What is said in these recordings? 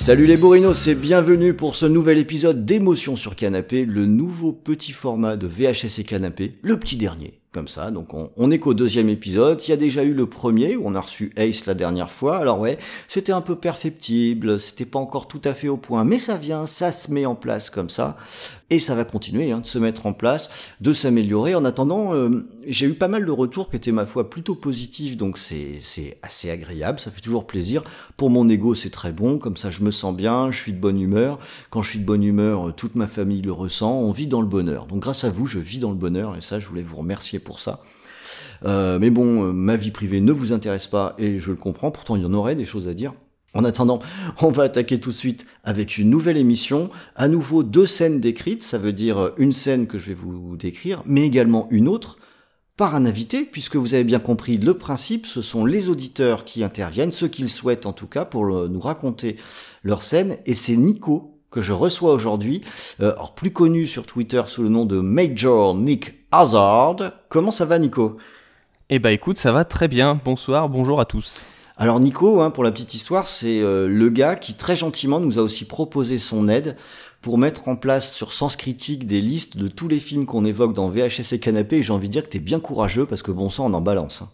Salut les bourrinos, c'est bienvenue pour ce nouvel épisode d'Émotion sur Canapé, le nouveau petit format de VHS et Canapé, le petit dernier comme ça. Donc on, on est qu'au deuxième épisode. Il y a déjà eu le premier où on a reçu Ace la dernière fois. Alors ouais, c'était un peu perfectible, c'était pas encore tout à fait au point, mais ça vient, ça se met en place comme ça. Et ça va continuer hein, de se mettre en place, de s'améliorer. En attendant, euh, j'ai eu pas mal de retours qui étaient ma foi plutôt positifs, donc c'est assez agréable, ça fait toujours plaisir. Pour mon ego, c'est très bon, comme ça je me sens bien, je suis de bonne humeur. Quand je suis de bonne humeur, toute ma famille le ressent, on vit dans le bonheur. Donc grâce à vous, je vis dans le bonheur, et ça, je voulais vous remercier pour ça. Euh, mais bon, euh, ma vie privée ne vous intéresse pas et je le comprends, pourtant il y en aurait des choses à dire. En attendant, on va attaquer tout de suite avec une nouvelle émission. À nouveau, deux scènes décrites, ça veut dire une scène que je vais vous décrire, mais également une autre par un invité, puisque vous avez bien compris le principe, ce sont les auditeurs qui interviennent, ceux qu'ils souhaitent en tout cas, pour nous raconter leur scène, et c'est Nico que je reçois aujourd'hui, euh, plus connu sur Twitter sous le nom de Major Nick Hazard. Comment ça va Nico? Eh bah écoute, ça va très bien. Bonsoir, bonjour à tous. Alors Nico, hein, pour la petite histoire, c'est euh, le gars qui très gentiment nous a aussi proposé son aide pour mettre en place sur Sens Critique des listes de tous les films qu'on évoque dans VHS et Canapé. Et j'ai envie de dire que t'es bien courageux parce que bon sang, on en balance. Hein.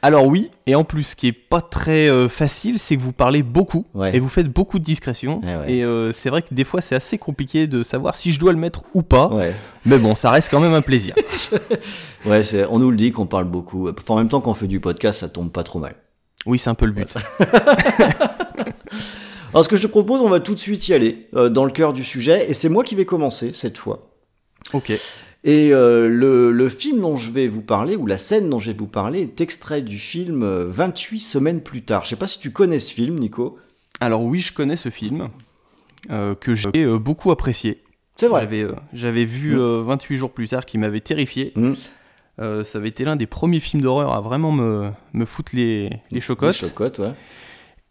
Alors oui, et en plus, ce qui est pas très euh, facile, c'est que vous parlez beaucoup Ouais. et vous faites beaucoup de discrétion. Eh ouais. Et euh, c'est vrai que des fois, c'est assez compliqué de savoir si je dois le mettre ou pas. Ouais, Mais bon, ça reste quand même un plaisir. ouais on nous le dit qu'on parle beaucoup. Enfin, en même temps, quand on fait du podcast, ça tombe pas trop mal. Oui, c'est un peu le but. Alors ce que je te propose, on va tout de suite y aller euh, dans le cœur du sujet, et c'est moi qui vais commencer cette fois. Ok. Et euh, le, le film dont je vais vous parler, ou la scène dont je vais vous parler, est extrait du film euh, 28 semaines plus tard. Je sais pas si tu connais ce film, Nico. Alors oui, je connais ce film euh, que j'ai euh, beaucoup apprécié. C'est vrai. J'avais euh, vu Mm. euh, 28 jours plus tard qui m'avait terrifié. Mm. Euh, ça avait été l'un des premiers films d'horreur à vraiment me, me foutre les, les chocottes. Les chocottes, ouais.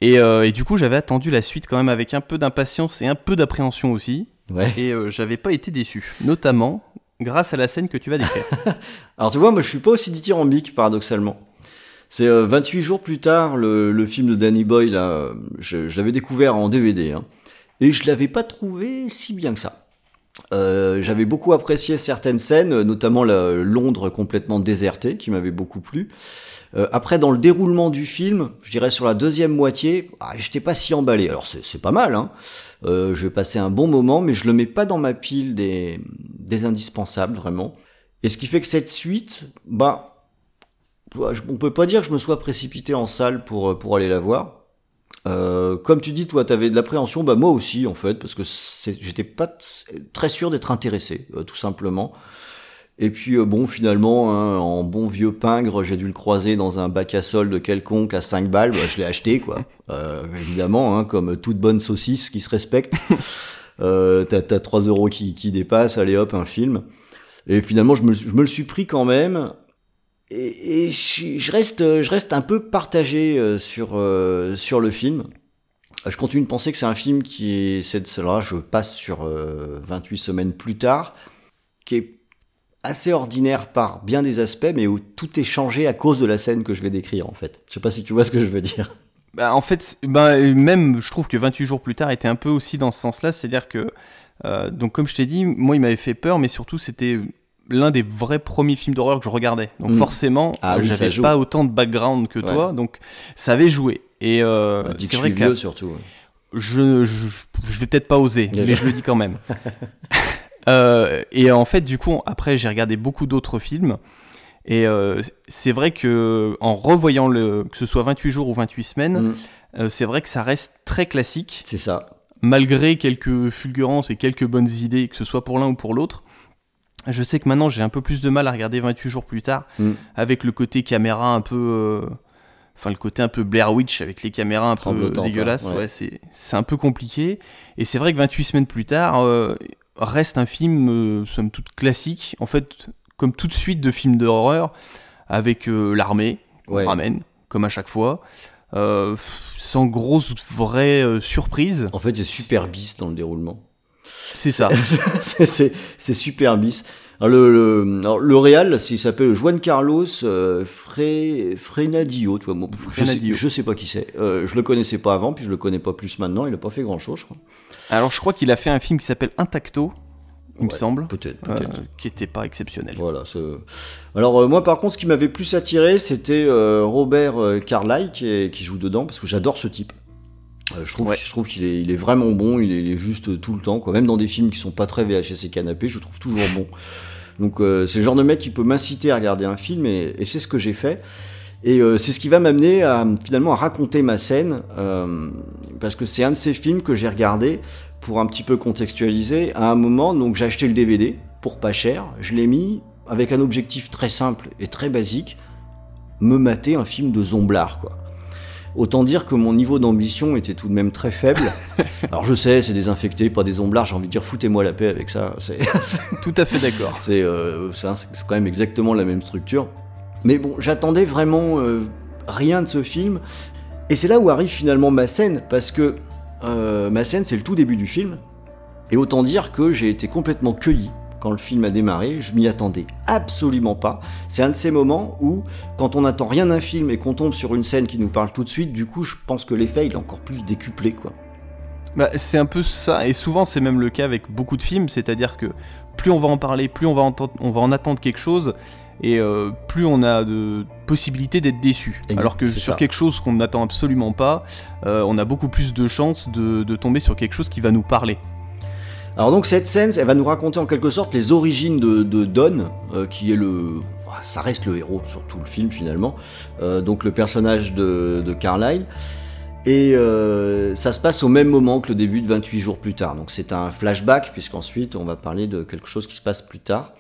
Et, euh, et du coup, j'avais attendu la suite quand même avec un peu d'impatience et un peu d'appréhension aussi. Ouais. Et euh, j'avais pas été déçu, notamment grâce à la scène que tu vas décrire. Alors tu vois, moi je suis pas aussi dithyrambique, paradoxalement. C'est euh, 28 jours plus tard, le, le film de Danny là, euh, je, je l'avais découvert en DVD, hein, et je l'avais pas trouvé si bien que ça. Euh, J'avais beaucoup apprécié certaines scènes, notamment la Londres complètement désertée, qui m'avait beaucoup plu. Euh, après, dans le déroulement du film, je dirais sur la deuxième moitié, ah, j'étais pas si emballé. Alors c'est pas mal, hein. Euh, je vais passer un bon moment, mais je le mets pas dans ma pile des, des indispensables, vraiment. Et ce qui fait que cette suite, bah, on peut pas dire que je me sois précipité en salle pour, pour aller la voir. Euh, comme tu dis, toi, t'avais de l'appréhension, bah moi aussi, en fait, parce que j'étais pas très sûr d'être intéressé, euh, tout simplement. Et puis, euh, bon, finalement, hein, en bon vieux pingre, j'ai dû le croiser dans un bac à solde quelconque à 5 balles, bah, je l'ai acheté, quoi. Euh, évidemment, hein, comme toute bonne saucisse qui se respecte. Euh, t'as, t'as 3 euros qui, qui dépassent, allez hop, un film. Et finalement, je me, je me le suis pris quand même. Et, je, reste, je reste un peu partagé euh, sur, euh, sur le film. Je continue de penser que c'est un film qui est, cette, là, je passe sur euh, 28 semaines plus tard, qui est assez ordinaire par bien des aspects, mais où tout est changé à cause de la scène que je vais décrire, en fait. Je sais pas si tu vois ce que je veux dire. Bah, en fait, bah, même, je trouve que 28 jours plus tard était un peu aussi dans ce sens-là, c'est-à-dire que, euh, donc comme je t'ai dit, moi il m'avait fait peur, mais surtout c'était l'un des vrais premiers films d'horreur que je regardais. Donc Mm. forcément, Ah oui, j'avais pas autant de background que Ouais. toi, donc ça avait joué. Et euh, c'est vrai que vieux, surtout. je, je, je vais peut-être pas oser, Déjà. mais je le dis quand même. Euh, et en fait, du coup, après, j'ai regardé beaucoup d'autres films. Et euh, c'est vrai que en revoyant le, que ce soit 28 jours ou 28 semaines, Mm. euh, c'est vrai que ça reste très classique, C'est ça. malgré quelques fulgurances et quelques bonnes idées, que ce soit pour l'un ou pour l'autre. Je sais que maintenant j'ai un peu plus de mal à regarder 28 jours plus tard, Mm. avec le côté caméra un peu. euh, Enfin, le côté un peu Blair Witch avec les caméras un peu Tremblotantes, dégueulasses, hein, ouais. ouais, c'est un peu compliqué. Et c'est vrai que 28 semaines plus tard euh, reste un film, euh, somme toute classique. En fait, comme toute suite de films d'horreur avec l'armée qu'on Ouais. ramène, comme à chaque fois, sans grosse vraie surprise. En fait, c'est super bis dans le déroulement. C'est ça. c'est- super bis. Le, le, alors, le Real, il s'appelle Juan Carlos euh, Fre, Frenadio. Tu vois, moi, je, sais, je sais pas qui c'est. Euh, je le connaissais pas avant, puis je le connais pas plus maintenant. Il a pas fait grand chose, je crois. Alors je crois qu'il a fait un film qui s'appelle Intacto, il me semble, Peut-être, euh, peut-être. qui était pas exceptionnel. Voilà. Alors euh, moi, par contre, ce qui m'avait plus attiré, c'était euh, Robert euh, Carlyle qui joue dedans, parce que j'adore ce type. Euh, je trouve, Ouais. je trouve qu'il est, il est vraiment bon. Il est, il est juste tout le temps, quoi. Même dans des films qui sont pas très VHS et canapé, je le trouve toujours bon. Donc euh, c'est le genre de mec qui peut m'inciter à regarder un film, et, et c'est ce que j'ai fait. Et euh, c'est ce qui va m'amener à finalement à raconter ma scène, euh, parce que c'est un de ces films que j'ai regardé pour un petit peu contextualiser. À un moment, donc j'ai acheté le DVD pour pas cher, je l'ai mis avec un objectif très simple et très basique, me mater un film de Zomblard, quoi. Autant dire que mon niveau d'ambition était tout de même très faible. Alors je sais, c'est désinfecté, pas des Zomblards, j'ai envie de dire foutez-moi la paix avec ça. C'est Tout à fait d'accord. c'est euh, c'est quand même exactement la même structure. Mais bon, j'attendais vraiment euh, rien de ce film. Et c'est là où arrive finalement ma scène, parce que euh, ma scène, c'est le tout début du film. Et autant dire que j'ai été complètement cueilli quand le film a démarré. Je m'y attendais absolument pas. C'est un de ces moments où, quand on n'attend rien d'un film et qu'on tombe sur une scène qui nous parle tout de suite, du coup, je pense que l'effet, il est encore plus décuplé, quoi. Bah, c'est un peu ça, et souvent c'est même le cas avec beaucoup de films, c'est-à-dire que plus on va en parler, plus on va, entendre- on va en attendre quelque chose, et euh, plus on a de possibilités d'être déçu. Alors que sur ça. quelque chose qu'on n'attend absolument pas, euh, on a beaucoup plus de chances de, de tomber sur quelque chose qui va nous parler. Alors donc cette scène, elle va nous raconter en quelque sorte les origines de, de Don, euh, qui est le... Ça reste le héros sur tout le film finalement, euh, donc le personnage de, de Carlyle. Et euh, ça se passe au même moment que le début de 28 jours plus tard. Donc c'est un flashback, puisqu'ensuite on va parler de quelque chose qui se passe plus tard.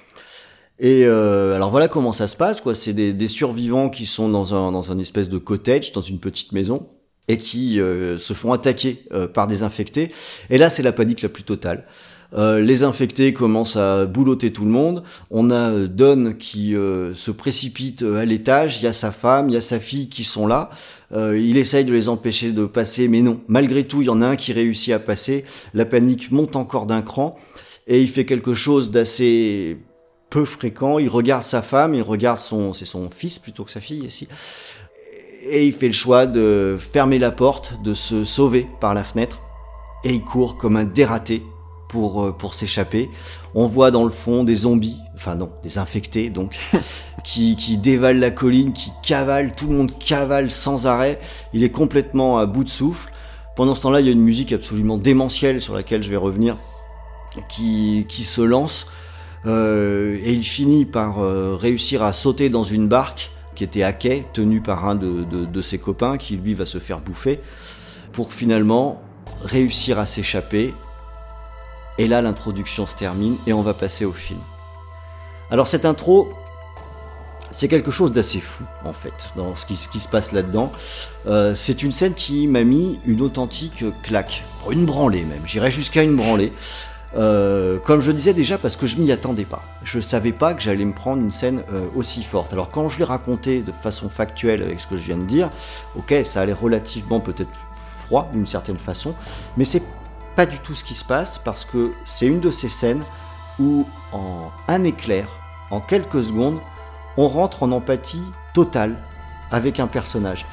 Et euh, alors voilà comment ça se passe, quoi. C'est des, des survivants qui sont dans un, dans un espèce de cottage, dans une petite maison, et qui euh, se font attaquer euh, par des infectés. Et là, c'est la panique la plus totale. Euh, les infectés commencent à boulotter tout le monde. On a euh, Don qui euh, se précipite euh, à l'étage. Il y a sa femme, il y a sa fille qui sont là. Il essaye de les empêcher de passer, mais non. Malgré tout, il y en a un qui réussit à passer. La panique monte encore d'un cran. Et il fait quelque chose d'assez peu fréquent. Il regarde sa femme, il regarde son, c'est son fils plutôt que sa fille ici. Et il fait le choix de fermer la porte, de se sauver par la fenêtre. Et il court comme un dératé pour, euh, pour s'échapper. On voit dans le fond des zombies, enfin non, des infectés donc, qui, qui dévalent la colline, qui cavalent, tout le monde cavale sans arrêt. Il est complètement à bout de souffle. Pendant ce temps-là, il y a une musique absolument démentielle sur laquelle je vais revenir, qui, qui se lance. Euh, et il finit par euh, réussir à sauter dans une barque qui était à quai, tenue par un de, ses copains, qui lui va se faire bouffer, pour finalement réussir à s'échapper. Et là, l'introduction se termine et on va passer au film. Alors cette intro, c'est quelque chose d'assez fou en fait dans ce qui, ce qui se passe là-dedans. Euh, c'est une scène qui m'a mis une authentique claque, une branlée même. J'irais jusqu'à une branlée. Euh, comme je disais déjà parce que je m'y attendais pas. Je savais pas que j'allais me prendre une scène euh, aussi forte. Alors quand je l'ai raconté de façon factuelle avec ce que je viens de dire, ok, ça allait relativement peut-être froid d'une certaine façon, mais c'est pas du tout ce qui se passe parce que c'est une de ces scènes où en un éclair, en quelques secondes, on rentre en empathie totale avec un personnage.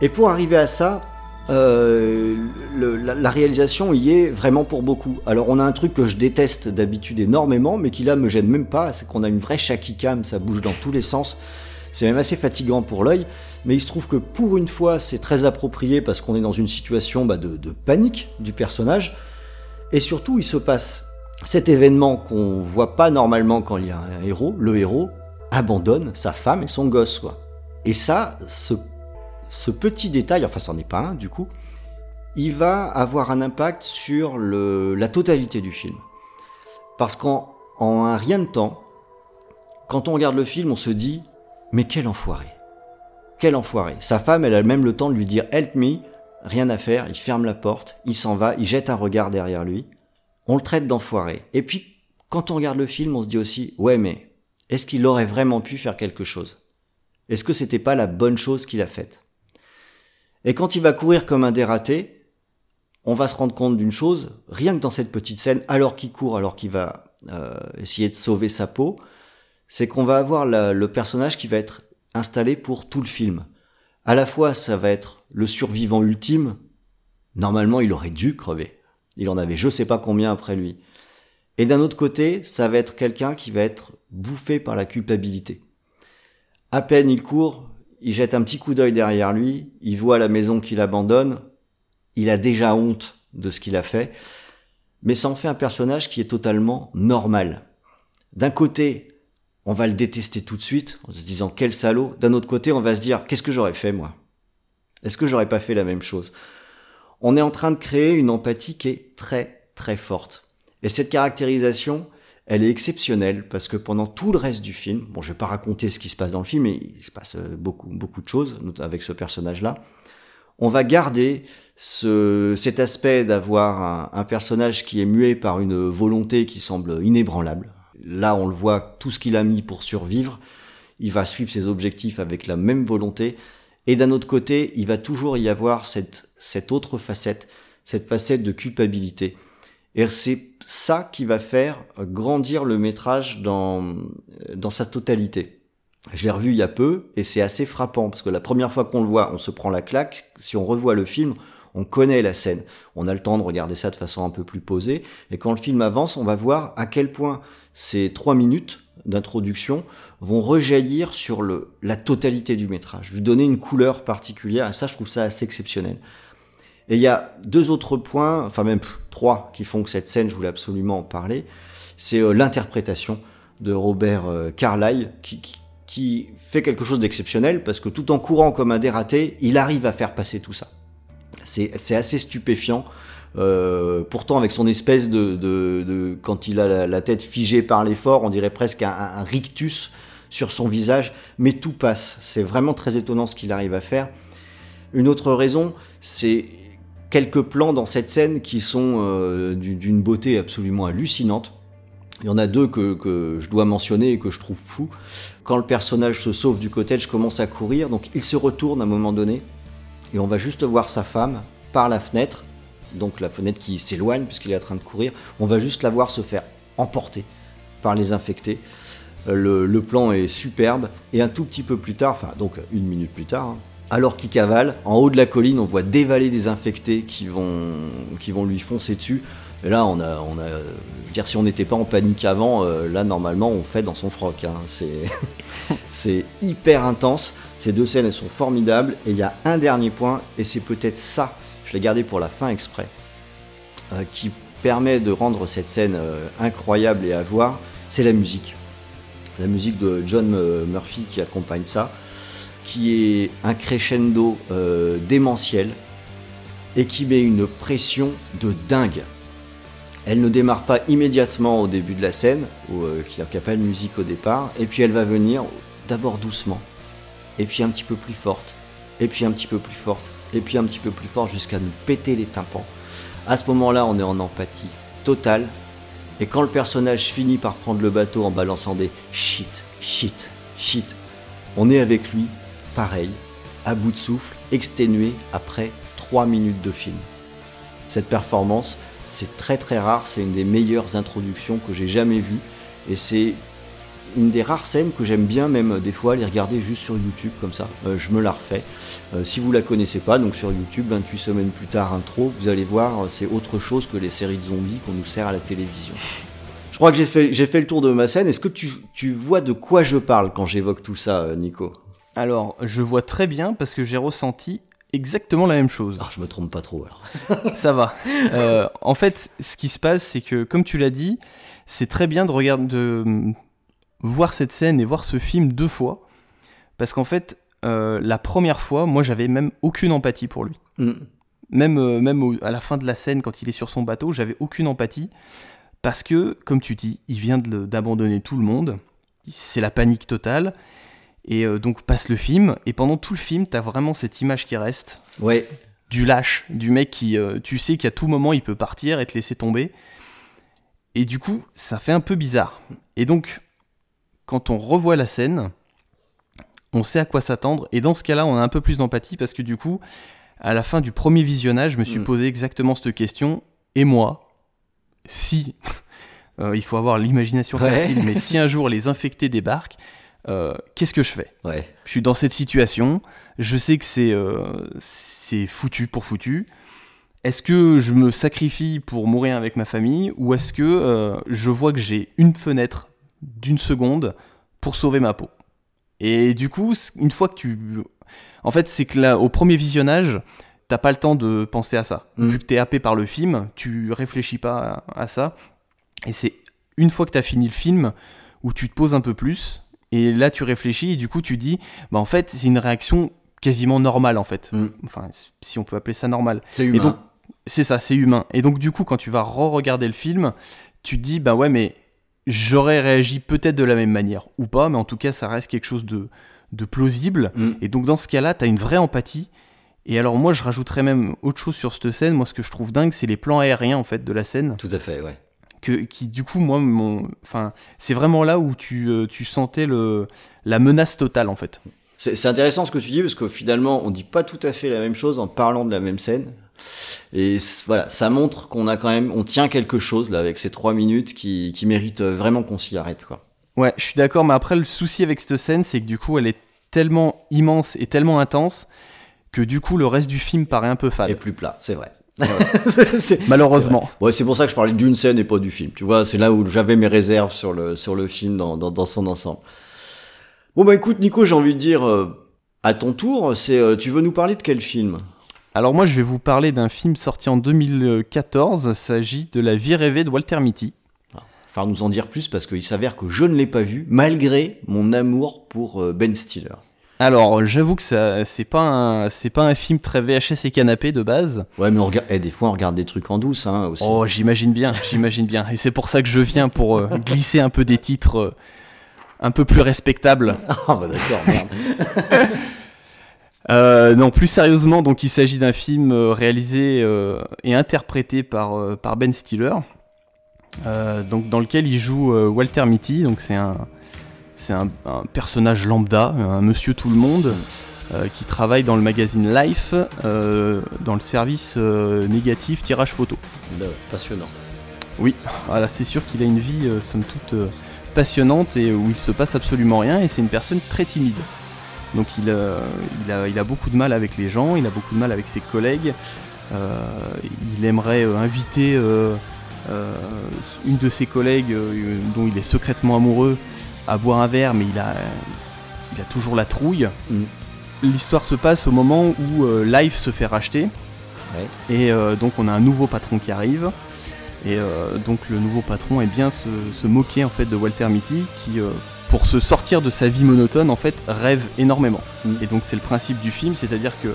Et pour arriver à ça, euh, la réalisation y est vraiment pour beaucoup. Alors on a un truc que je déteste d'habitude énormément, mais qui là me gêne même pas, c'est qu'on a une vraie shaky cam, ça bouge dans tous les sens. C'est même assez fatigant pour l'œil, mais il se trouve que pour une fois c'est très approprié parce qu'on est dans une situation bah, de, de panique du personnage. Et surtout il se passe cet événement qu'on voit pas normalement quand il y a un héros, le héros abandonne sa femme et son gosse. Quoi. Et ça, ce ce petit détail, enfin c'en est pas un du coup, il va avoir un impact sur la totalité du film. Parce qu'en en un rien de temps, quand on regarde le film, on se dit mais quel enfoiré. Quel enfoiré. Sa femme, elle a même le temps de lui dire help me, rien à faire, il ferme la porte, il s'en va, il jette un regard derrière lui. On le traite d'enfoiré. Et puis quand on regarde le film, on se dit aussi ouais mais est-ce qu'il aurait vraiment pu faire quelque chose? Est-ce que c'était pas la bonne chose qu'il a faite? Et quand il va courir comme un dératé, on va se rendre compte d'une chose, rien que dans cette petite scène, alors qu'il court, alors qu'il va euh, essayer de sauver sa peau, c'est qu'on va avoir le personnage qui va être installé pour tout le film. À la fois, ça va être le survivant ultime. Normalement, il aurait dû crever. Il en avait je sais pas combien après lui. Et d'un autre côté, ça va être quelqu'un qui va être bouffé par la culpabilité. À peine il court, il jette un petit coup d'œil derrière lui, il voit la maison qu'il abandonne, il a déjà honte de ce qu'il a fait, mais ça en fait un personnage qui est totalement normal. D'un côté, on va le détester tout de suite, en se disant quel salaud. D'un autre côté, on va se dire qu'est-ce que j'aurais fait moi? Est-ce que j'aurais pas fait la même chose? On est en train de créer une empathie qui est très très forte. Et cette caractérisation, elle est exceptionnelle parce que pendant tout le reste du film, bon, je vais pas raconter ce qui se passe dans le film, mais il se passe euh, beaucoup beaucoup de choses avec ce personnage-là. On va garder ce, cet aspect d'avoir un, un, personnage qui est muet par une volonté qui semble inébranlable. Là, on le voit, tout ce qu'il a mis pour survivre, il va suivre ses objectifs avec la même volonté. Et d'un autre côté, il va toujours y avoir cette, cette autre facette, cette facette de culpabilité. Et c'est ça qui va faire grandir le métrage dans, dans sa totalité. Je l'ai revu il y a peu et c'est assez frappant parce que la première fois qu'on le voit, on se prend la claque. Si on revoit le film, on connaît la scène. On a le temps de regarder ça de façon un peu plus posée. Et quand le film avance, on va voir à quel point ces trois minutes d'introduction vont rejaillir sur le, la totalité du métrage, lui donner une couleur particulière. Et ça, je trouve ça assez exceptionnel. Et il y a deux autres points, enfin même trois, qui font que cette scène, je voulais absolument en parler. C'est euh, l'interprétation de Robert euh, Carlyle, qui, fait quelque chose d'exceptionnel, parce que tout en courant comme un dératé, il arrive à faire passer tout ça. C'est assez stupéfiant. Euh, pourtant, avec son espèce de, quand il a la, la tête figée par l'effort, on dirait presque un, un, rictus sur son visage, mais tout passe. C'est vraiment très étonnant ce qu'il arrive à faire. Une autre raison, c'est quelques plans dans cette scène qui sont euh, d'une beauté absolument hallucinante. Il y en a deux que, je dois mentionner et que je trouve fou. Quand le personnage se sauve du cottage, commence à courir, donc il se retourne à un moment donné, et on va juste voir sa femme par la fenêtre, donc la fenêtre qui s'éloigne puisqu'il est en train de courir, on va juste la voir se faire emporter par les infectés. Euh, le, le plan est superbe, et un tout petit peu plus tard, enfin donc une minute plus tard, hein, alors qu'il cavale, en haut de la colline, on voit dévaler des infectés qui vont, lui foncer dessus. Et là, on a, dire, si on n'était pas en panique avant, euh, là, normalement, on fait dans son froc. Hein. C'est hyper intense. Ces deux scènes, sont formidables. Et il y a un dernier point, et c'est peut-être ça, je l'ai gardé pour la fin exprès, euh, qui permet de rendre cette scène euh, incroyable et à voir, c'est la musique. La musique de John Murphy qui accompagne ça qui est un crescendo euh, démentiel et qui met une pression de dingue. Elle ne démarre pas immédiatement au début de la scène, où, euh, qui n'a pas de musique au départ, et puis elle va venir d'abord doucement, et puis un petit peu plus forte, et puis un petit peu plus forte, et puis un petit peu plus fort jusqu'à nous péter les tympans. À ce moment-là, on est en empathie totale, et quand le personnage finit par prendre le bateau en balançant des shit, shit, shit, on est avec lui pareil, à bout de souffle, exténué après 3 minutes de film. Cette performance, c'est très très rare, c'est une des meilleures introductions que j'ai jamais vues, et c'est une des rares scènes que j'aime bien même des fois les regarder juste sur YouTube comme ça, euh, je me la refais. Euh, si vous la connaissez pas, donc sur YouTube, 28 semaines plus tard, intro, vous allez voir, c'est autre chose que les séries de zombies qu'on nous sert à la télévision. Je crois que j'ai fait, le tour de ma scène. Est-ce que tu, vois de quoi je parle quand j'évoque tout ça, euh, Nico? Alors, je vois très bien parce que j'ai ressenti exactement la même chose. Ah, je me trompe pas trop alors. Ça va. Euh, en fait, ce qui se passe, c'est que, comme tu l'as dit, c'est très bien de regarder, de hum, voir cette scène et voir ce film deux fois, parce qu'en fait, euh, la première fois, moi, j'avais même aucune empathie pour lui. Mm. Même, euh, même au- à la fin de la scène, quand il est sur son bateau, j'avais aucune empathie, parce que, comme tu dis, il vient d'abandonner tout le monde, c'est la panique totale, et euh, donc passe le film, et pendant tout le film, t'as vraiment cette image qui reste, Ouais, du lâche, du mec qui, euh, tu sais qu'à tout moment il peut partir et te laisser tomber. Et du coup, ça fait un peu bizarre. Et donc, quand on revoit la scène, on sait à quoi s'attendre. Et dans ce cas-là, on a un peu plus d'empathie parce que du coup, à la fin du premier visionnage, je me suis Mm. posé exactement cette question. Et moi, si, euh, il faut avoir l'imagination Ouais. fertile, mais si un jour les infectés débarquent, euh, qu'est-ce que je fais? Ouais. Je suis dans cette situation, je sais que c'est euh, c'est foutu pour foutu. Est-ce que je me sacrifie pour mourir avec ma famille ou est-ce que euh, je vois que j'ai une fenêtre d'une seconde pour sauver ma peau? Et du coup, une fois que tu... En fait, c'est que là, au premier visionnage, t'as pas le temps de penser à ça. Mm. Vu que t'es happé par le film, tu réfléchis pas à, à ça. Et c'est une fois que t'as fini le film où tu te poses un peu plus et là tu réfléchis et du coup tu dis, bah en fait c'est une réaction quasiment normale en fait. Mm. Enfin, si on peut appeler ça normal. C'est humain. c'est ça, c'est humain. Et donc, du coup, quand tu vas re-regarder le film, tu te dis, bah ouais, mais j'aurais réagi peut-être de la même manière, ou pas, mais en tout cas, ça reste quelque chose de, de plausible. Mm. Et donc, dans ce cas-là, t'as une vraie empathie. Et alors, moi, je rajouterais même autre chose sur cette scène. Moi, ce que je trouve dingue, c'est les plans aériens, en fait, de la scène. Tout à fait, ouais. Que, qui, du coup, moi, mon, enfin, c'est vraiment là où tu, euh, tu sentais le, la menace totale, en fait. C'est intéressant ce que tu dis parce que finalement, on dit pas tout à fait la même chose en parlant de la même scène. Et voilà, ça montre qu'on a quand même, on tient quelque chose là avec ces trois minutes qui, qui méritent vraiment qu'on s'y arrête quoi. Ouais, je suis d'accord, mais après, le souci avec cette scène, c'est que du coup, elle est tellement immense et tellement intense que du coup, le reste du film paraît un peu fade. Et plus plat, c'est vrai. C'est- c'est- Malheureusement. Ouais, c'est pour ça que je parlais d'une scène et pas du film. Tu vois, c'est là où j'avais mes réserves sur le, sur le film dans, dans, dans son ensemble. Bon bah écoute Nico, j'ai envie de dire, euh, à ton tour, c'est, euh, tu veux nous parler de quel film? Alors, moi, je vais vous parler d'un film sorti en 2014. Il s'agit de La vie rêvée de Walter Mitty. Enfin, nous en dire plus parce qu'il s'avère que je ne l'ai pas vu, malgré mon amour pour euh, Ben Stiller. Alors, j'avoue que ça, c'est pas un, c'est pas un film très VHS et canapé de base. Ouais, mais on regarde, eh, des fois on regarde des trucs en douce, hein, aussi. Oh, j'imagine bien, j'imagine bien. Et c'est pour ça que je viens pour euh, glisser un peu des titres euh, un peu plus respectables. Ah bah d'accord, merde. Euh, non, plus sérieusement, donc il s'agit d'un film réalisé et interprété par, par Ben Stiller, donc dans lequel il joue Walter Mitty. Donc c'est un c'est un, un personnage lambda, un monsieur tout le monde, euh, qui travaille dans le magazine Life, euh, dans le service euh, négatif tirage photo. Bah passionnant. Oui, voilà, c'est sûr qu'il a une vie somme toute passionnante et où il se passe absolument rien et c'est une personne très timide. Donc il, il, a, il a beaucoup de mal avec les gens, il a beaucoup de mal avec ses collègues. Euh, il aimerait euh, inviter euh, une de ses collègues dont il est secrètement amoureux à boire un verre, mais il a, il a toujours la trouille. Mm. L'histoire se passe au moment où euh, Life se fait racheter. Ouais. Et euh, donc on a un nouveau patron qui arrive. Et euh, donc le nouveau patron est bien se, se moquer en fait de Walter Mitty qui, pour se sortir de sa vie monotone, en fait rêve énormément. Mm. Et donc c'est le principe du film, c'est-à-dire que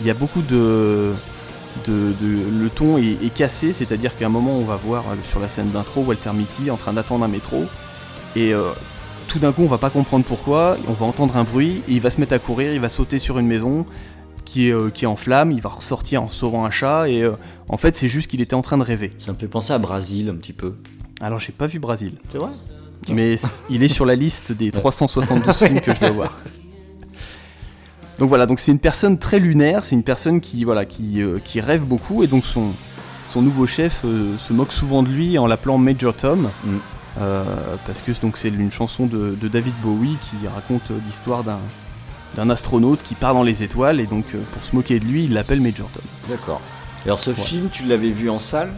il y a beaucoup de, de, de- le ton est, est cassé, c'est-à-dire qu'à un moment on va voir sur la scène d'intro Walter Mitty en train d'attendre un métro et euh, tout d'un coup on va pas comprendre pourquoi, on va entendre un bruit et il va se mettre à courir, il va sauter sur une maison qui est, euh, qui est en flammes, il va ressortir en sauvant un chat et euh, en fait c'est juste qu'il était en train de rêver. Ça me fait penser à Brasil un petit peu. Alors j'ai pas vu Brésil, C'est vrai? Mais il est sur la liste des 372 films que je dois voir. Donc voilà, donc c'est une personne très lunaire, c'est une personne qui voilà qui, euh, qui rêve beaucoup et donc son son nouveau chef euh, se moque souvent de lui en l'appelant Major Tom. Mm. Euh, parce que donc c'est une chanson de, de David Bowie qui raconte l'histoire d'un d'un astronaute qui part dans les étoiles et donc euh, pour se moquer de lui, il l'appelle Major Tom. D'accord. Alors ce Ouais. film, tu l'avais vu en salle?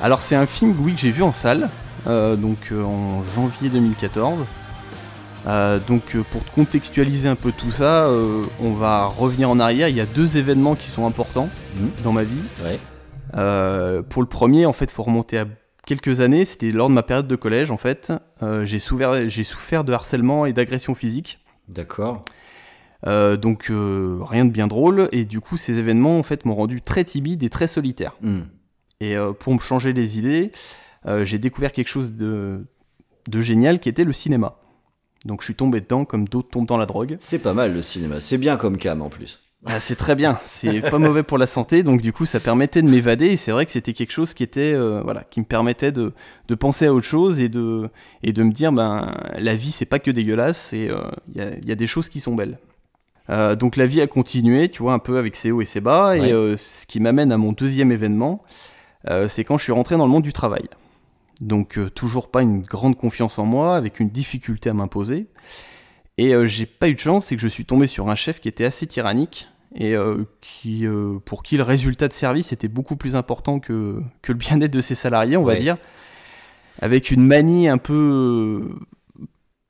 Alors c'est un film oui que j'ai vu en salle, euh, donc en janvier 2014. Euh, donc euh, pour contextualiser un peu tout ça, euh, on va revenir en arrière. Il y a deux événements qui sont importants Mhm. dans ma vie. Ouais. Pour le premier, en fait, faut remonter à quelques années. C'était lors de ma période de collège, en fait. Euh, j'ai souffert, j'ai souffert de harcèlement et d'agression physique. D'accord. Euh, donc euh, rien de bien drôle. Et du coup, ces événements, en fait, m'ont rendu très timide et très solitaire. Hmm. Et pour me changer les idées, j'ai découvert quelque chose de, de génial qui était le cinéma. Donc je suis tombé dedans comme d'autres tombent dans la drogue. C'est pas mal le cinéma. C'est bien comme cam en plus. Ah, c'est très bien, c'est pas mauvais pour la santé, donc du coup ça permettait de m'évader et c'est vrai que c'était quelque chose qui était euh, voilà, qui me permettait de, de, penser à autre chose et de, et de me dire ben la vie c'est pas que dégueulasse et il y, y, a des choses qui sont belles. Euh, donc la vie a continué, tu vois, un peu avec ses hauts et ses bas et euh, ce qui m'amène à mon deuxième événement, c'est quand je suis rentré dans le monde du travail. Donc toujours pas une grande confiance en moi, avec une difficulté à m'imposer. Et euh, j'ai pas eu de chance, c'est que je suis tombé sur un chef qui était assez tyrannique et euh, qui, euh, pour qui le résultat de service était beaucoup plus important que, que le bien-être de ses salariés, on va dire. Avec une manie un peu.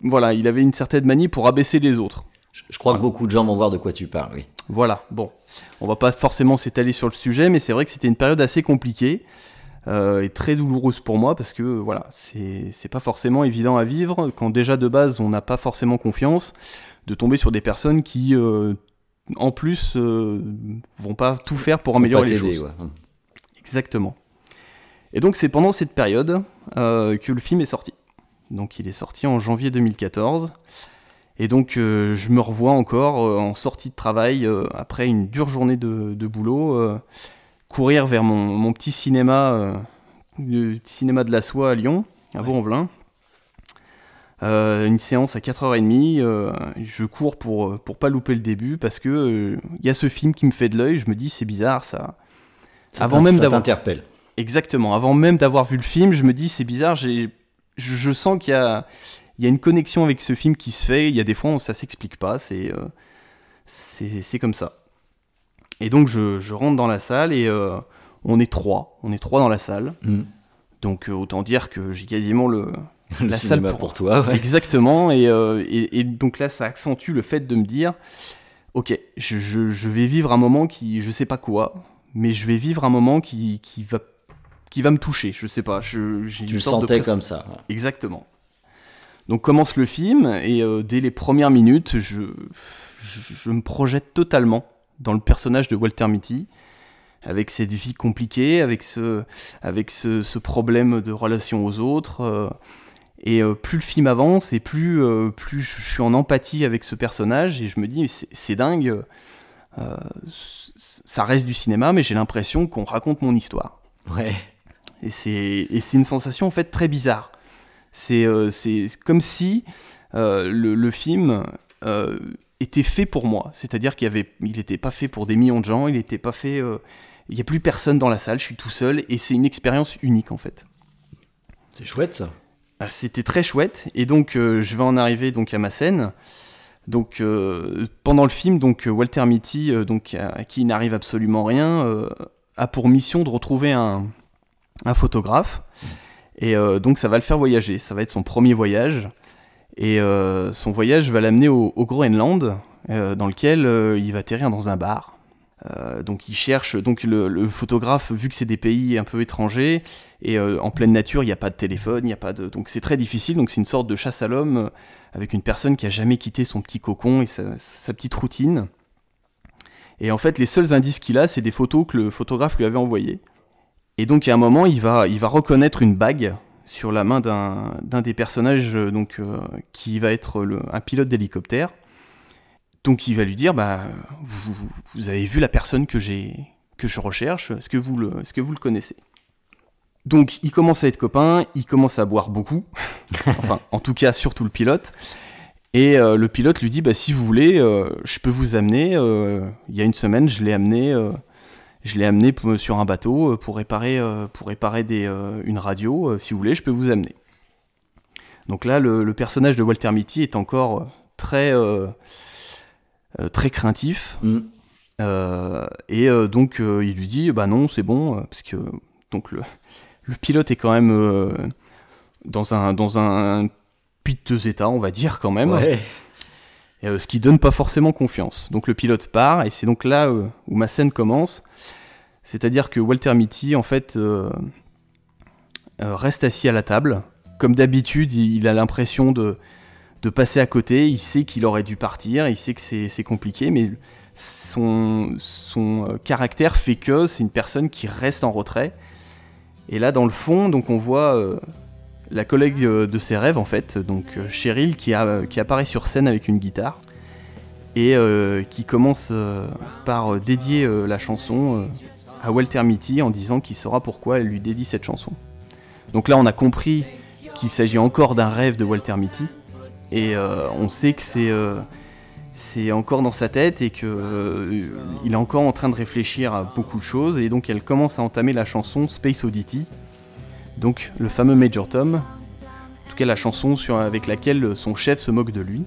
voilà, il avait une certaine manie pour abaisser les autres. Je, crois que beaucoup de gens vont voir de quoi tu parles, oui. Voilà, bon. On va pas forcément s'étaler sur le sujet, mais c'est vrai que c'était une période assez compliquée. Euh, est très douloureuse pour moi parce que voilà, c'est pas forcément évident à vivre quand déjà de base on n'a pas forcément confiance de tomber sur des personnes qui euh, en plus euh, vont pas tout faire pour améliorer les choses. Exactement. Et donc c'est pendant cette période que le film est sorti. Donc il est sorti en janvier 2014. Et donc je me revois encore en sortie de travail après une dure journée de, de boulot courir vers mon, petit cinéma, euh, le cinéma de la soie à Lyon, à Vaux-en-Velin. Euh, une séance à 4h30, euh, je cours pour, pour pas louper le début parce que il y a ce film qui me fait de l'œil, je me dis c'est bizarre ça. avant même d'avoir t'interpelle. Exactement, avant même d'avoir vu le film, je me dis c'est bizarre, j'ai je, sens qu'il y a il y a une connexion avec ce film qui se fait, il y a des fois où ça s'explique pas, c'est c'est comme ça. Et donc je, rentre dans la salle et euh, on est trois, on est trois dans la salle. Mm. Donc euh, autant dire que j'ai quasiment le, la salle pour... toi. Exactement. Euh, et, et, donc là, ça accentue le fait de me dire, ok, je, je, vais vivre un moment qui, je sais pas quoi, mais je vais vivre un moment qui, qui va, qui va me toucher. Je sais pas. Je, tu le sentais comme ça. Exactement. Donc commence le film et dès les premières minutes, je, je me projette totalement dans le personnage de Walter Mitty, avec cette vie compliquée, avec ce, avec ce, problème de relation aux autres. Euh, et euh, plus le film avance, et plus, euh, plus je suis en empathie avec ce personnage, et je me dis, c'est dingue, ça reste du cinéma, mais j'ai l'impression qu'on raconte mon histoire. Ouais. Et c'est une sensation en fait très bizarre. C'est comme si le, le, film était fait pour moi. C'est-à-dire qu'il avait, il n'était pas fait pour des millions de gens, il n'était pas fait. Euh, il n'y a plus personne dans la salle, je suis tout seul, et c'est une expérience unique en fait. C'est chouette ça. Ah, c'était très chouette, et donc euh, je vais en arriver donc à ma scène. Donc euh, pendant le film, donc Walter Mitty, donc à, qui n'arrive absolument rien, a pour mission de retrouver un, un photographe. Et donc ça va le faire voyager, ça va être son premier voyage. Et euh, son voyage va l'amener au, Groenland, euh, dans lequel euh, il va atterrir dans un bar. donc il cherche, donc le, photographe, vu que c'est des pays un peu étrangers, et en pleine nature, il n'y a pas de téléphone, il n'y a pas de... Donc c'est très difficile, donc c'est une sorte de chasse à l'homme avec une personne qui a jamais quitté son petit cocon et sa, sa petite routine. Et en fait, les seuls indices qu'il a, c'est des photos que le photographe lui avait envoyées. Et donc, à un moment, il va, il va reconnaître une bague sur la main d'un des personnages euh, donc, euh, qui va être un pilote d'hélicoptère. Donc il va lui dire bah, vous, avez vu la personne que, que je recherche, est-ce que, vous le, est que vous le connaissez? Donc il commence à être copain, il commence à boire beaucoup, enfin en tout cas surtout le pilote. Et euh, le pilote lui dit bah, si vous voulez, je peux vous amener. il y a une semaine, je l'ai amené je l'ai amené sur un bateau euh, pour réparer, euh, pour réparer des, euh, une radio. Si vous voulez, je peux vous amener. Donc là, le, personnage de Walter Mitty est encore très, très craintif. Mm. et donc, il lui dit Bah non, c'est bon, parce que donc le, le pilote est quand même dans, un, dans un piteux état, on va dire, quand même. Ce qui donne pas forcément confiance. Donc le pilote part, et c'est donc là où ma scène commence. C'est-à-dire que Walter Mitty, en fait, euh, euh, reste assis à la table. Comme d'habitude, il, a l'impression de, passer à côté. Il sait qu'il aurait dû partir, il sait que c'est compliqué, mais son, son euh, caractère fait que c'est une personne qui reste en retrait. Et là, dans le fond, donc on voit la collègue de ses rêves, en fait, donc Cheryl, qui, qui apparaît sur scène avec une guitare. et euh, qui commence euh, par euh, dédier euh, la chanson euh, à Walter Mitty en disant qu'il saura pourquoi elle lui dédie cette chanson. Donc là, on a compris qu'il s'agit encore d'un rêve de Walter Mitty, et euh, on sait que c'est euh, encore dans sa tête et que euh, il est encore en train de réfléchir à beaucoup de choses, et donc elle commence à entamer la chanson Space Oddity, donc le fameux Major Tom, en tout cas la chanson avec laquelle son chef se moque de lui.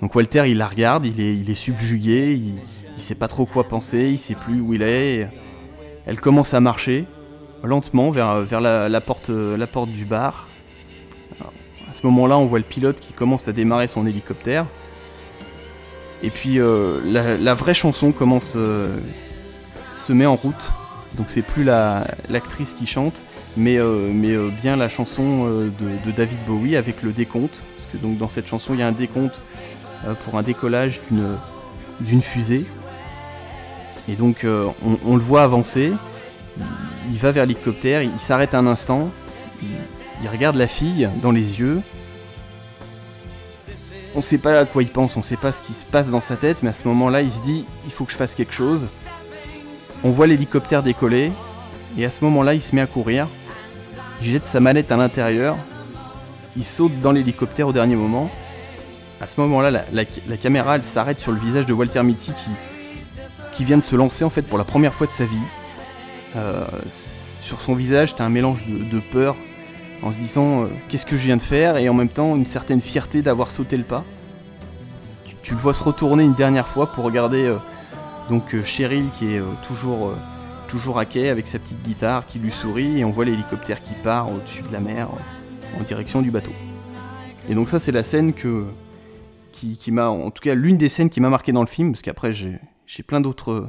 Donc Walter, il la regarde, il est, subjugué, il, il sait pas trop quoi penser, il sait plus où il est. elle commence à marcher lentement vers, la, porte, du bar. À ce moment-là, on voit le pilote qui commence à démarrer son hélicoptère. Et puis euh, la, vraie chanson commence, euh, se met en route. Donc c'est plus la- l'actrice qui chante, mais, euh, euh, bien la chanson euh, de, David Bowie avec le décompte. Parce que donc dans cette chanson, il y a un décompte pour un décollage d'une fusée. Et donc on, le voit avancer. Il, va vers l'hélicoptère, il s'arrête un instant, il, il regarde la fille dans les yeux. On sait pas à quoi il pense, on sait pas ce qui se passe dans sa tête, mais à ce moment-là, il se dit il faut que je fasse quelque chose. On voit l'hélicoptère décoller, et à ce moment-là, il se met à courir. Jette sa manette à l'intérieur, il saute dans l'hélicoptère au dernier moment. À ce moment-là, la, caméra elle s'arrête sur le visage de Walter Mitty qui, qui vient de se lancer en fait pour la première fois de sa vie. Euh, sur son visage, t'as un mélange de, peur en se disant euh, qu'est-ce que je viens de faire? Et en même temps une certaine fierté d'avoir sauté le pas. Tu, le vois se retourner une dernière fois pour regarder euh, donc Cheryl qui est toujours, toujours à quai avec sa petite guitare qui lui sourit et on voit l'hélicoptère qui part au-dessus de la mer euh, en direction du bateau. Et donc ça c'est la scène que qui, qui m'a en tout cas l'une des scènes qui m'a marqué dans le film parce qu'après j'ai plein d'autres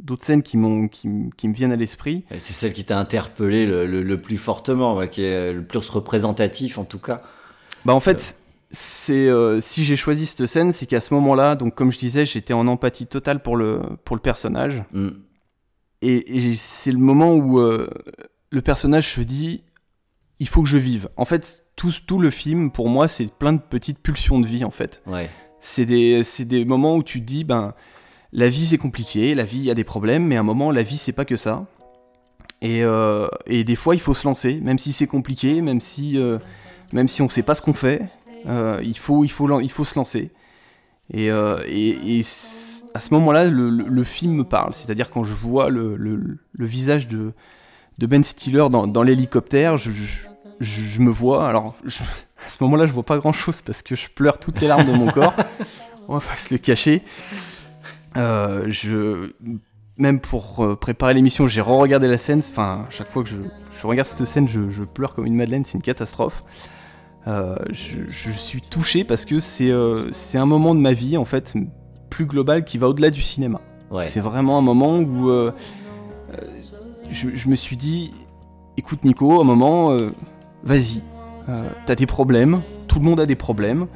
d'autres scènes qui qui, me viennent à l'esprit. C'est celle qui t'a interpellé le, le- le plus fortement, ouais, qui est le plus représentatif en tout cas. Bah en fait, c'est euh, si j'ai choisi cette scène, c'est qu'à ce moment-là, donc comme je disais, j'étais en empathie totale pour le pour le personnage, Mm. Et, et c'est le moment où euh, le personnage se dit, il faut que je vive. En fait, tout tout le film pour moi, c'est plein de petites pulsions de vie en fait. Ouais. C'est des moments où tu te dis, ben la vie c'est compliqué, la vie il y a des problèmes, mais à un moment la vie c'est pas que ça. Et, euh, et des fois il faut se lancer, même si c'est compliqué, même si euh, même si on sait pas ce qu'on fait, euh, il faut il faut lan- il faut se lancer. Et, et, à ce moment-là, le, le- le film me parle. C'est-à-dire quand je vois le, visage de, de Ben Stiller dans, dans l'hélicoptère, je, je, je- je me vois. Alors à ce moment-là, je vois pas grand-chose parce que je pleure toutes les larmes de mon corps. On va pas se le cacher. Euh, je même pour euh, préparer l'émission, j'ai re-regardé la scène. Enfin, chaque fois que je, regarde cette scène, je, pleure comme une madeleine. C'est une catastrophe. Euh, je, suis touché parce que c'est euh, c'est un moment de ma vie en fait plus global qui va au-delà du cinéma. Ouais. C'est vraiment un moment où euh, euh, je, je me suis dit, écoute Nico, un moment, euh, vas-y, t'as des problèmes, tout le monde a des problèmes,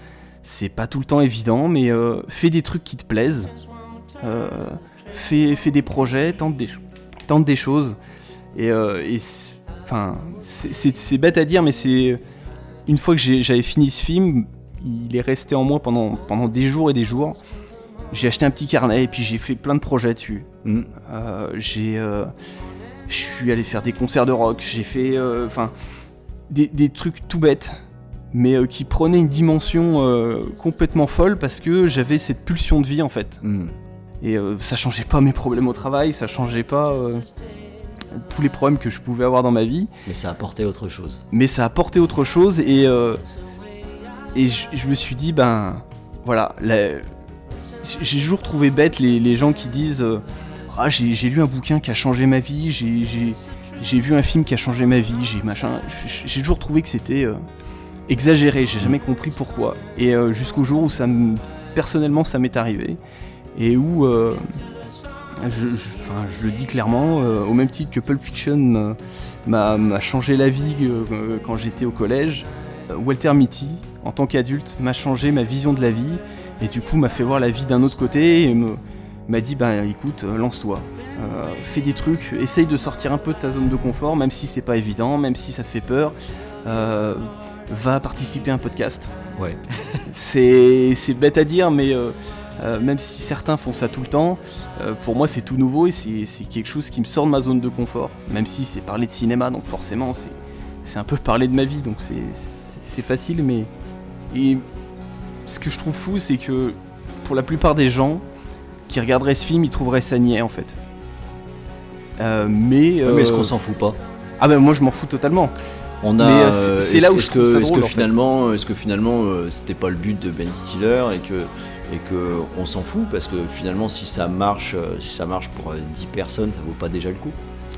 c'est pas tout le temps évident, mais fais des trucs qui te plaisent, fais, fais des projets, tente des, tente des choses, et, enfin, c'est- bête à dire, mais c'est une fois que j'avais fini ce film, il est resté en moi pendant, pendant des jours et des jours. J'ai acheté un petit carnet et puis j'ai fait plein de projets dessus. Mm. Euh, j'ai, euh, je suis allé faire des concerts de rock. J'ai fait, euh, enfin, des, des trucs tout bêtes, mais qui prenaient une dimension complètement folle parce que j'avais cette pulsion de vie en fait. Mm. Et ça changeait pas mes problèmes au travail, ça changeait pas tous les problèmes que je pouvais avoir dans ma vie Mais ça a apporté autre chose. mais ça a apporté autre chose et euh, et je, je me suis dit ben voilà la- j'ai toujours trouvé bête les, gens qui disent euh, ah j'ai lu un bouquin qui a changé ma vie j'ai vu un film qui a changé ma vie j'ai machin j'ai toujours trouvé que c'était euh, exagéré. J'ai jamais compris pourquoi. Et euh, jusqu'au jour où ça me personnellement ça m'est arrivé. Et où je, je- le dis clairement, au même titre que Pulp Fiction m'a changé la vie quand j'étais au collège. Walter Mitty, en tant qu'adulte, m'a changé ma vision de la vie et du coup m'a fait voir la vie d'un autre côté et m'a dit bah écoute, euh, lance-toi, Euh, fais des trucs, essaye de sortir un peu de ta zone de confort, même si c'est pas évident, même si ça te fait peur. Euh, va participer à un podcast. Ouais. C'est c'est bête à dire, mais euh, Euh, même si certains font ça tout le temps, euh, pour moi c'est tout nouveau et c'est quelque chose qui me sort de ma zone de confort. Même si c'est parler de cinéma, donc forcément c'est un peu parler de ma vie, donc c'est facile, mais. Et ce que je trouve fou, c'est que pour la plupart des gens qui regarderaient ce film, ils trouveraient ça niais en fait. Euh, mais. mais est-ce qu'on s'en fout pas Ah ben moi je m'en fous totalement. On a. c'est là où est-ce que, est-ce que finalement, est-ce que finalement, c'était pas le but de Ben Stiller et que et que on s'en fout parce que finalement si ça marche euh, si ça marche pour 10 euh, personnes ça vaut pas déjà le coup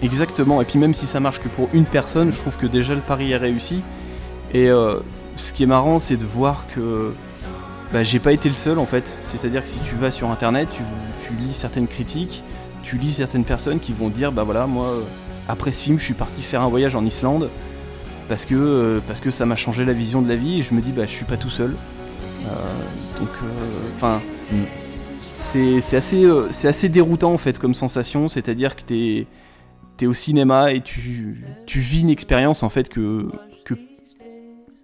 exactement et puis même si ça marche que pour une personne je trouve que déjà le pari est réussi et euh, ce qui est marrant c'est de voir que bah, j'ai pas été le seul en fait c'est à dire que si tu vas sur internet tu, tu, lis certaines critiques tu lis certaines personnes qui vont dire bah voilà moi après ce film je suis parti faire un voyage en Islande parce que, parce que ça m'a changé la vision de la vie et je me dis bah je suis pas tout seul euh, donc, euh, enfin, mm. c'est assez, euh, c'est assez déroutant en fait comme sensation, c'est-à-dire que t'es es au cinéma et tu, tu vis une expérience en fait que, que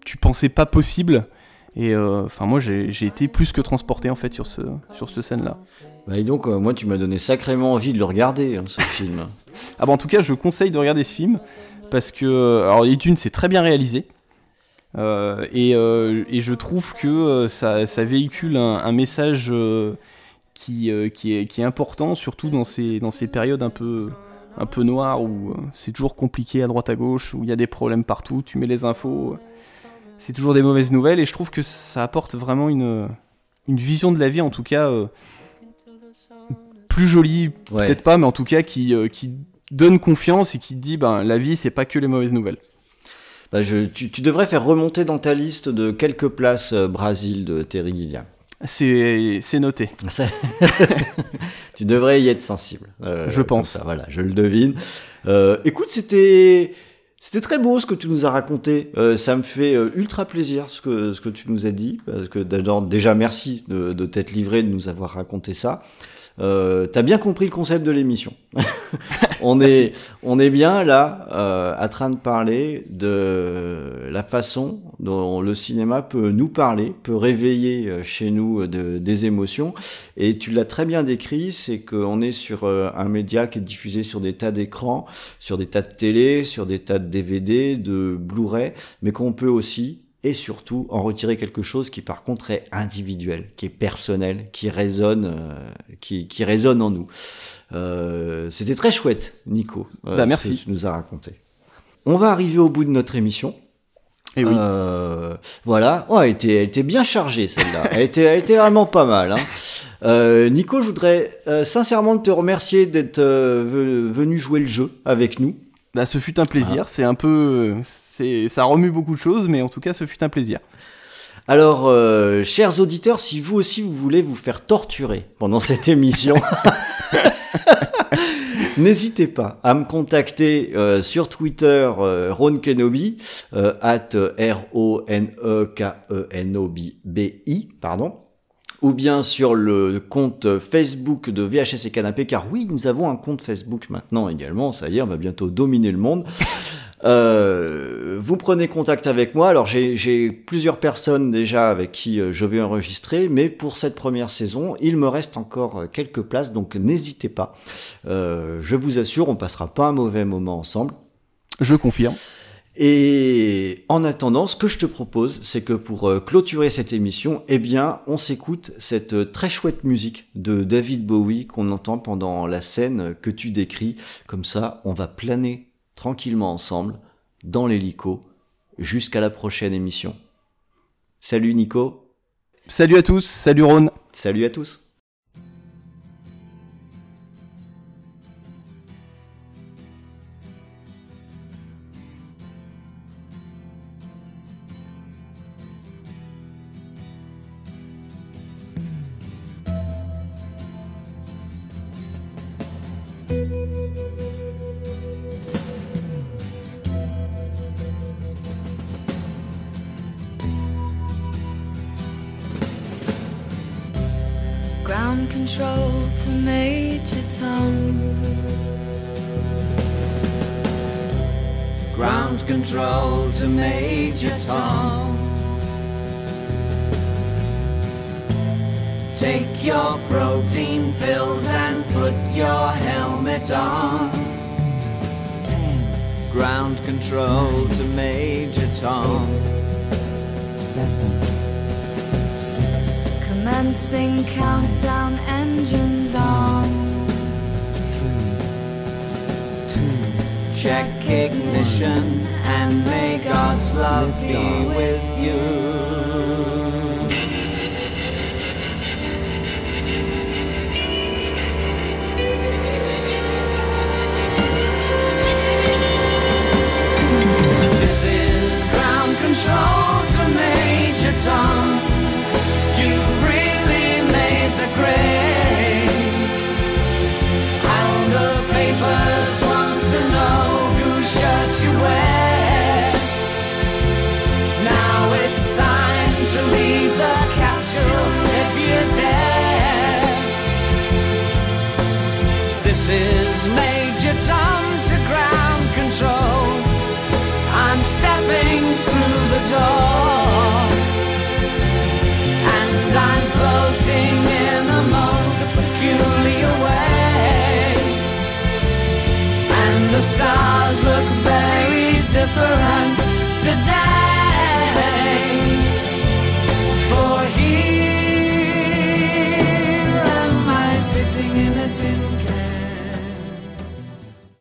tu pensais pas possible. Et enfin, moi, j'ai été plus que transporté en fait sur ce sur cette scène-là. Bah, et donc, moi, tu m'as donné sacrément envie de le regarder, hein, ce film. Ah bah, en tout cas, je conseille de regarder ce film parce que, alors, d'une, c'est très bien réalisé. Euh, euh, et, je trouve que euh, ça, véhicule un, message qui, qui, est, qui, est, important, surtout dans ces, dans ces périodes un peu, un peu noires où c'est toujours compliqué à droite à gauche, où il y a des problèmes partout, tu mets les infos, c'est toujours des mauvaises nouvelles, et je trouve que ça apporte vraiment une, une vision de la vie, en tout cas, plus jolie, peut-être pas, mais en tout cas qui, qui donne confiance et qui dit ben, la vie, c'est pas que les mauvaises nouvelles. Bah, tu, devrais faire remonter dans ta liste de quelques places euh, Brésil de Terry Gilliam. C'est noté. tu devrais y être sensible. Euh, je pense. voilà, je le devine. Euh, écoute, c'était c'était très beau ce que tu nous as raconté. ça me fait ultra plaisir ce que ce que tu nous as dit. Parce que déjà merci de, de t'être livré, de nous avoir raconté ça. Euh, T'as bien compris le concept de l'émission. on est on est bien là euh, à train de parler de la façon dont le cinéma peut nous parler, peut réveiller euh, chez nous de, des émotions. Et tu l'as très bien décrit, c'est qu'on est sur euh, un média qui est diffusé sur des tas d'écrans, sur des tas de télé, sur des tas de DVD, de Blu-ray, mais qu'on peut aussi et surtout en retirer quelque chose qui par contre est individuel, qui est personnel, qui résonne, euh, qui, qui, résonne en nous. Euh, C'était très chouette, Nico, euh, bah, merci. ce que tu nous as raconté. On va arriver au bout de notre émission. Et eh oui. Voilà, oh, elle, était, elle était bien chargée celle-là. elle, était, elle était vraiment pas mal. Hein. Euh, Nico, je voudrais euh, sincèrement te remercier d'être venu jouer le jeu avec nous. Bah, ce fut un plaisir. C'est un peu, c'est, ça remue beaucoup de choses, mais en tout cas, ce fut un plaisir. Alors, euh, chers auditeurs, si vous aussi vous voulez vous faire torturer pendant cette émission, n'hésitez pas à me contacter euh, sur Twitter euh, Ron Kenobi, at R-O-N-E-K-E-N-O-B-I, pardon ou bien sur le compte Facebook de VHS et Canapé, car oui, nous avons un compte Facebook maintenant également, ça y est, on va bientôt dominer le monde. Euh, vous prenez contact avec moi. Alors j'ai plusieurs personnes déjà avec qui euh, je vais enregistrer, mais pour cette première saison, il me reste encore euh, quelques places, donc n'hésitez pas. Euh, je vous assure, on passera pas un mauvais moment ensemble. Je confirme. Et en attendant, ce que je te propose, c'est que pour euh, clôturer cette émission, eh bien, on s'écoute cette euh, très chouette musique de David Bowie qu'on entend pendant la scène que tu décris. Comme ça, on va planer tranquillement ensemble dans l'hélico jusqu'à la prochaine émission. Salut Nico. Salut à tous, salut Ron. Salut à tous. Ground control to Major Tom. Ground control to Major Tom. Take your protein pills and put your helmet on. Ground control to Major Tom. Commencing countdown engines on. Check ignition and may God's love be with you.